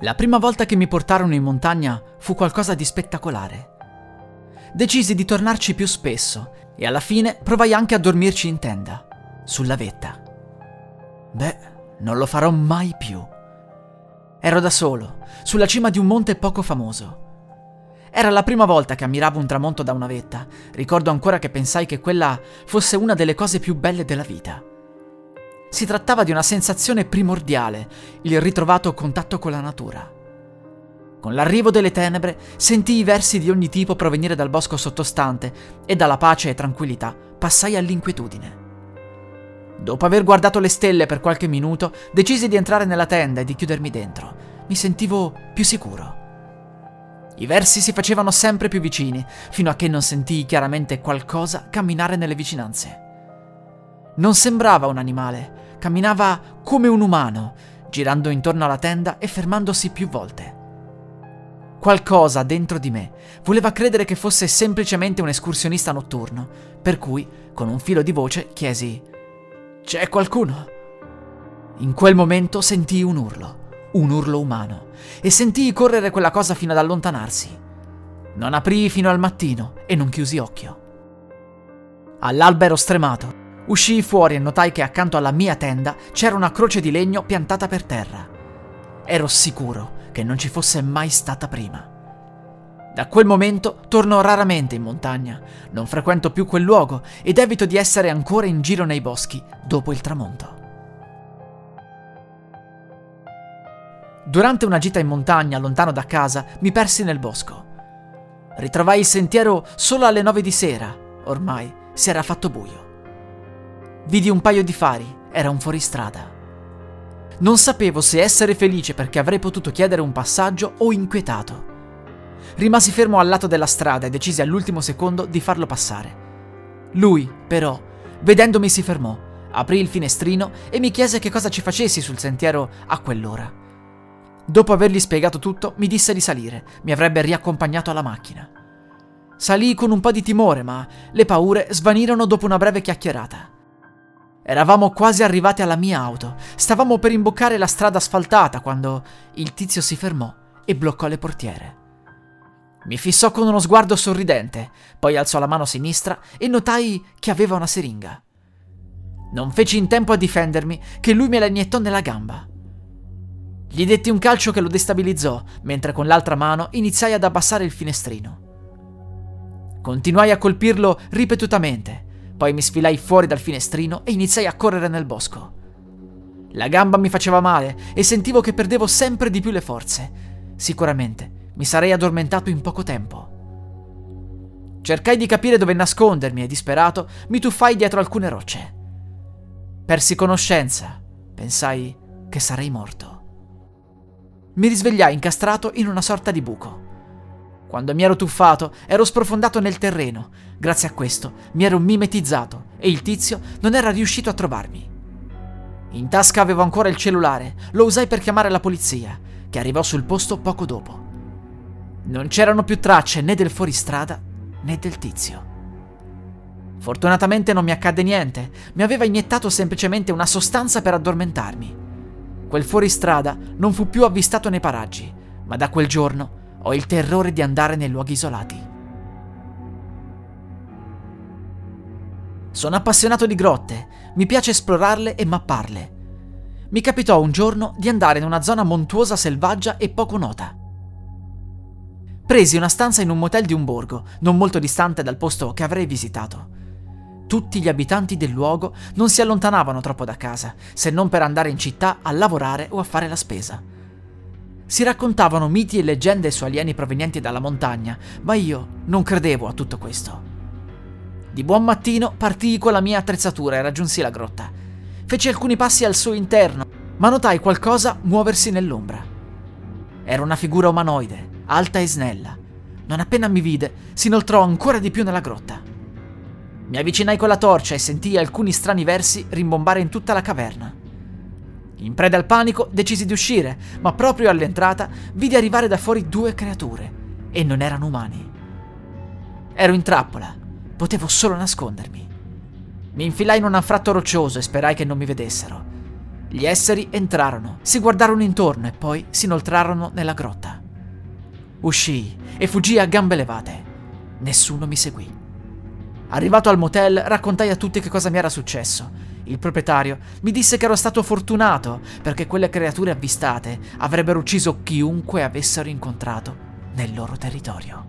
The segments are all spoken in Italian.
La prima volta che mi portarono in montagna fu qualcosa di spettacolare. Decisi di tornarci più spesso e alla fine provai anche a dormirci in tenda, sulla vetta. Beh, non lo farò mai più. Ero da solo, sulla cima di un monte poco famoso. Era la prima volta che ammiravo un tramonto da una vetta. Ricordo ancora che pensai che quella fosse una delle cose più belle della vita. Si trattava di una sensazione primordiale, il ritrovato contatto con la natura. Con l'arrivo delle tenebre sentii versi di ogni tipo provenire dal bosco sottostante e dalla pace e tranquillità passai all'inquietudine. Dopo aver guardato le stelle per qualche minuto, decisi di entrare nella tenda e di chiudermi dentro. Mi sentivo più sicuro. I versi si facevano sempre più vicini, fino a che non sentii chiaramente qualcosa camminare nelle vicinanze. Non sembrava un animale, camminava come un umano, girando intorno alla tenda e fermandosi più volte. Qualcosa dentro di me voleva credere che fosse semplicemente un escursionista notturno, per cui, con un filo di voce, chiesi C'è qualcuno? In quel momento sentii un urlo, un urlo umano, e sentii correre quella cosa fino ad allontanarsi. Non aprii fino al mattino e non chiusi occhio. All'alba ero stremato Uscii fuori e notai che accanto alla mia tenda c'era una croce di legno piantata per terra. Ero sicuro che non ci fosse mai stata prima. Da quel momento torno raramente in montagna, non frequento più quel luogo ed evito di essere ancora in giro nei boschi dopo il tramonto. Durante una gita in montagna lontano da casa mi persi nel bosco. Ritrovai il sentiero solo alle nove di sera, ormai si era fatto buio. Vidi un paio di fari, era un fuoristrada. Non sapevo se essere felice perché avrei potuto chiedere un passaggio o inquietato. Rimasi fermo al lato della strada e decisi all'ultimo secondo di farlo passare. Lui, però, vedendomi si fermò, aprì il finestrino e mi chiese che cosa ci facessi sul sentiero a quell'ora. Dopo avergli spiegato tutto, mi disse di salire, mi avrebbe riaccompagnato alla macchina. Salii con un po' di timore, ma le paure svanirono dopo una breve chiacchierata. Eravamo quasi arrivati alla mia auto. Stavamo per imboccare la strada asfaltata quando il tizio si fermò e bloccò le portiere. Mi fissò con uno sguardo sorridente, poi alzò la mano sinistra e notai che aveva una siringa. Non feci in tempo a difendermi che lui me la iniettò nella gamba. Gli detti un calcio che lo destabilizzò, mentre con l'altra mano iniziai ad abbassare il finestrino. Continuai a colpirlo ripetutamente, poi mi sfilai fuori dal finestrino e iniziai a correre nel bosco. La gamba mi faceva male e sentivo che perdevo sempre di più le forze. Sicuramente mi sarei addormentato in poco tempo. Cercai di capire dove nascondermi e, disperato, mi tuffai dietro alcune rocce. Persi conoscenza. Pensai che sarei morto. Mi risvegliai incastrato in una sorta di buco. Quando mi ero tuffato, ero sprofondato nel terreno. Grazie a questo mi ero mimetizzato e il tizio non era riuscito a trovarmi. In tasca avevo ancora il cellulare, lo usai per chiamare la polizia, che arrivò sul posto poco dopo. Non c'erano più tracce né del fuoristrada né del tizio. Fortunatamente non mi accadde niente, mi aveva iniettato semplicemente una sostanza per addormentarmi. Quel fuoristrada non fu più avvistato nei paraggi, ma da quel giorno ho il terrore di andare nei luoghi isolati. Sono appassionato di grotte, mi piace esplorarle e mapparle. Mi capitò un giorno di andare in una zona montuosa selvaggia e poco nota. Presi una stanza in un motel di un borgo, non molto distante dal posto che avrei visitato. Tutti gli abitanti del luogo non si allontanavano troppo da casa, se non per andare in città a lavorare o a fare la spesa. Si raccontavano miti e leggende su alieni provenienti dalla montagna, ma io non credevo a tutto questo. Di buon mattino partii con la mia attrezzatura e raggiunsi la grotta. Feci alcuni passi al suo interno, ma notai qualcosa muoversi nell'ombra. Era una figura umanoide, alta e snella. Non appena mi vide, si inoltrò ancora di più nella grotta. Mi avvicinai con la torcia e sentii alcuni strani versi rimbombare in tutta la caverna. In preda al panico decisi di uscire, ma proprio all'entrata vidi arrivare da fuori due creature e non erano umani. Ero in trappola, potevo solo nascondermi. Mi infilai in un anfratto roccioso e sperai che non mi vedessero. Gli esseri entrarono, si guardarono intorno e poi si inoltrarono nella grotta. Uscii e fuggii a gambe levate. Nessuno mi seguì. Arrivato al motel, raccontai a tutti che cosa mi era successo. Il proprietario mi disse che ero stato fortunato perché quelle creature avvistate avrebbero ucciso chiunque avessero incontrato nel loro territorio.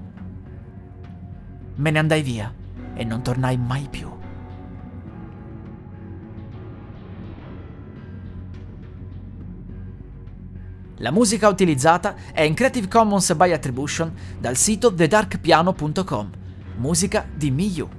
Me ne andai via e non tornai mai più. La musica utilizzata è in Creative Commons by Attribution dal sito thedarkpiano.com. Musica di Miyu.